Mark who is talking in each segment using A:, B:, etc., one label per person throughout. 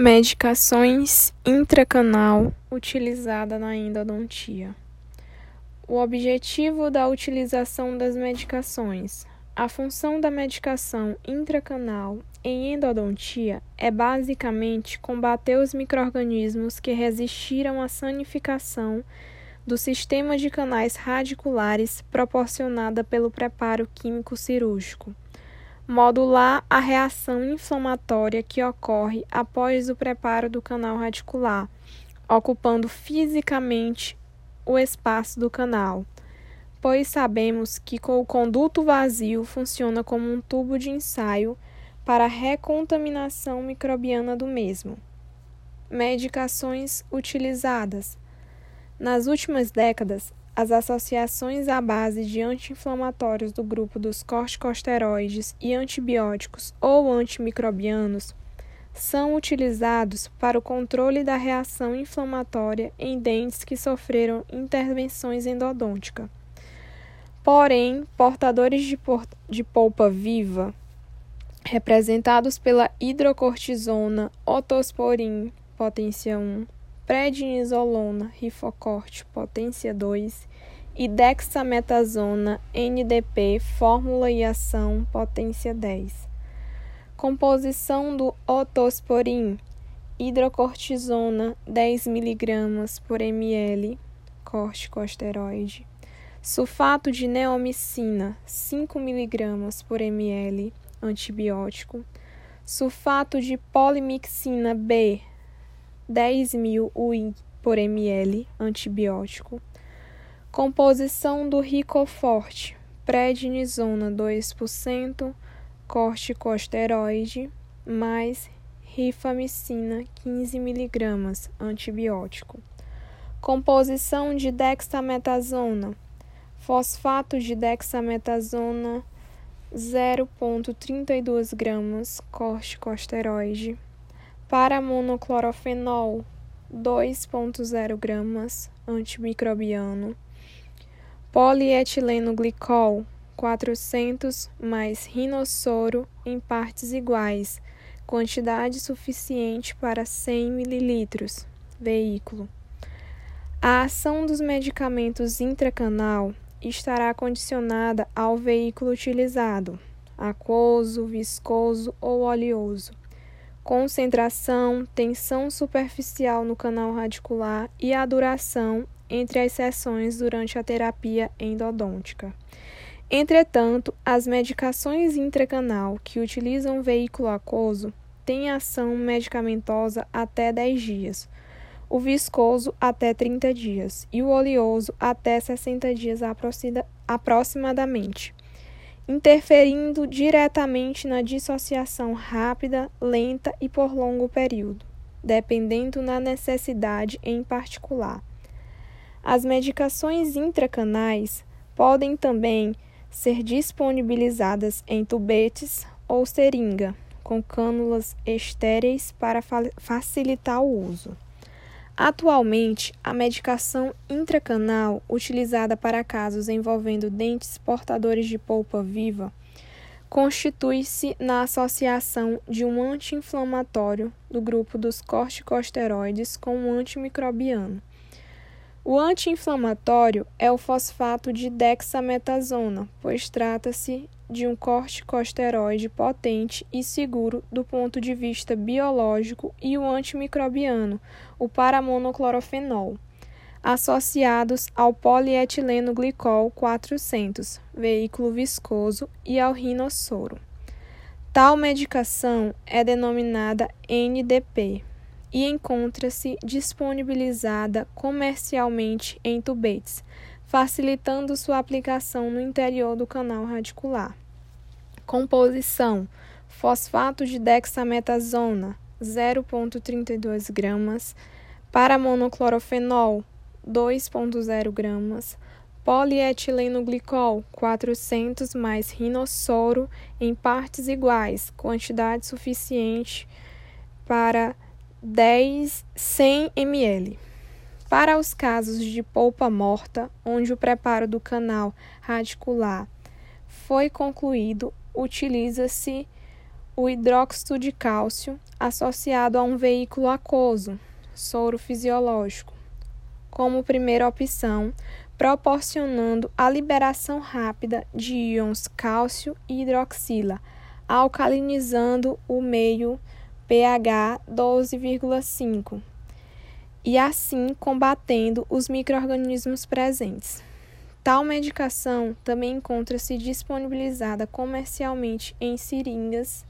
A: Medicações intracanal utilizada na endodontia. O objetivo da utilização das medicações. A função da medicação intracanal em endodontia é basicamente combater os microrganismos que resistiram à sanificação do sistema de canais radiculares proporcionada pelo preparo químico cirúrgico modular a reação inflamatória que ocorre após o preparo do canal radicular, ocupando fisicamente o espaço do canal, pois sabemos que o conduto vazio funciona como um tubo de ensaio para a recontaminação microbiana do mesmo. Medicações utilizadas. Nas últimas décadas, as associações à base de anti-inflamatórios do grupo dos corticosteroides e antibióticos ou antimicrobianos são utilizados para o controle da reação inflamatória em dentes que sofreram intervenções endodônticas. Porém, portadores de, por de polpa viva, representados pela hidrocortisona, otosporin, potência 1, prednisolona, rifocorte, potência 2 e dexametasona, NDP, fórmula e ação, potência 10. Composição do otosporin, hidrocortisona, 10 mg por ml, corticosteroide. Sulfato de neomicina, 5 mg por ml, antibiótico. Sulfato de polimixina B, 10.000 UI por ml, antibiótico. Composição do Ricoforte, prednisona 2%, corticosteroide, mais rifamicina 15 mg, antibiótico. Composição de dexametasona, fosfato de dexametasona 0,32 gramas, corticosteroide paramonoclorofenol 2,0 gramas, antimicrobiano, polietileno glicol 400 mais rinossoro em partes iguais, quantidade suficiente para 100 ml, veículo. A ação dos medicamentos intracanal estará condicionada ao veículo utilizado, aquoso, viscoso ou oleoso. Concentração, tensão superficial no canal radicular e a duração entre as sessões durante a terapia endodôntica. Entretanto, as medicações intracanal que utilizam veículo aquoso têm ação medicamentosa até 10 dias, o viscoso até 30 dias e o oleoso até 60 dias aproximadamente interferindo diretamente na dissociação rápida, lenta e por longo período, dependendo na necessidade em particular. As medicações intracanais podem também ser disponibilizadas em tubetes ou seringa, com cânulas estéreis para facilitar o uso. Atualmente, a medicação intracanal utilizada para casos envolvendo dentes portadores de polpa viva constitui-se na associação de um anti-inflamatório do grupo dos corticosteroides com um antimicrobiano. O anti-inflamatório é o fosfato de dexametasona, pois trata-se de um corticosteroide potente e seguro do ponto de vista biológico e o antimicrobiano, o paramonoclorofenol, associados ao polietileno glicol 400, veículo viscoso, e ao rinossoro. Tal medicação é denominada NDP e encontra-se disponibilizada comercialmente em tubetes facilitando sua aplicação no interior do canal radicular. Composição: fosfato de dexametasona 0,32 gramas, paramonoclorofenol 2,0 gramas, polietileno glicol 400 mais rinossoro em partes iguais, quantidade suficiente para 10 100 ml. Para os casos de polpa morta, onde o preparo do canal radicular foi concluído, utiliza-se o hidróxido de cálcio associado a um veículo aquoso, soro fisiológico, como primeira opção, proporcionando a liberação rápida de íons cálcio e hidroxila, alcalinizando o meio pH 12,5 e assim combatendo os microrganismos presentes. Tal medicação também encontra-se disponibilizada comercialmente em seringas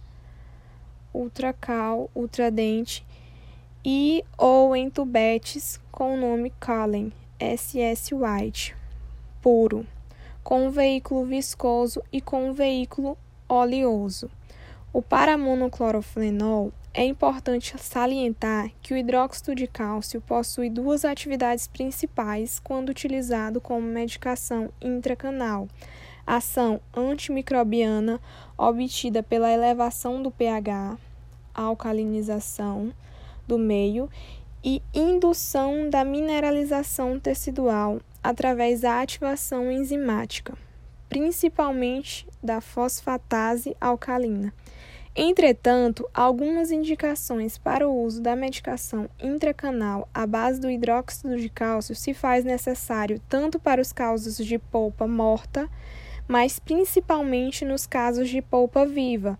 A: ultracal, ultradente e ou em tubetes com o nome Calen SS White, puro, com um veículo viscoso e com um veículo oleoso. O paramonoclorofenol é importante salientar que o hidróxido de cálcio possui duas atividades principais quando utilizado como medicação intracanal: ação antimicrobiana obtida pela elevação do pH, alcalinização do meio e indução da mineralização tecidual através da ativação enzimática, principalmente da fosfatase alcalina. Entretanto, algumas indicações para o uso da medicação intracanal à base do hidróxido de cálcio se faz necessário tanto para os casos de polpa morta, mas principalmente nos casos de polpa viva,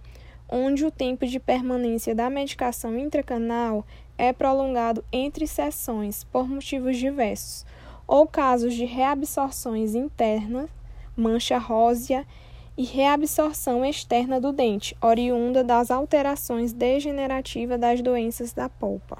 A: onde o tempo de permanência da medicação intracanal é prolongado entre sessões por motivos diversos, ou casos de reabsorções internas, mancha rósea e reabsorção externa do dente, oriunda das alterações degenerativas das doenças da polpa.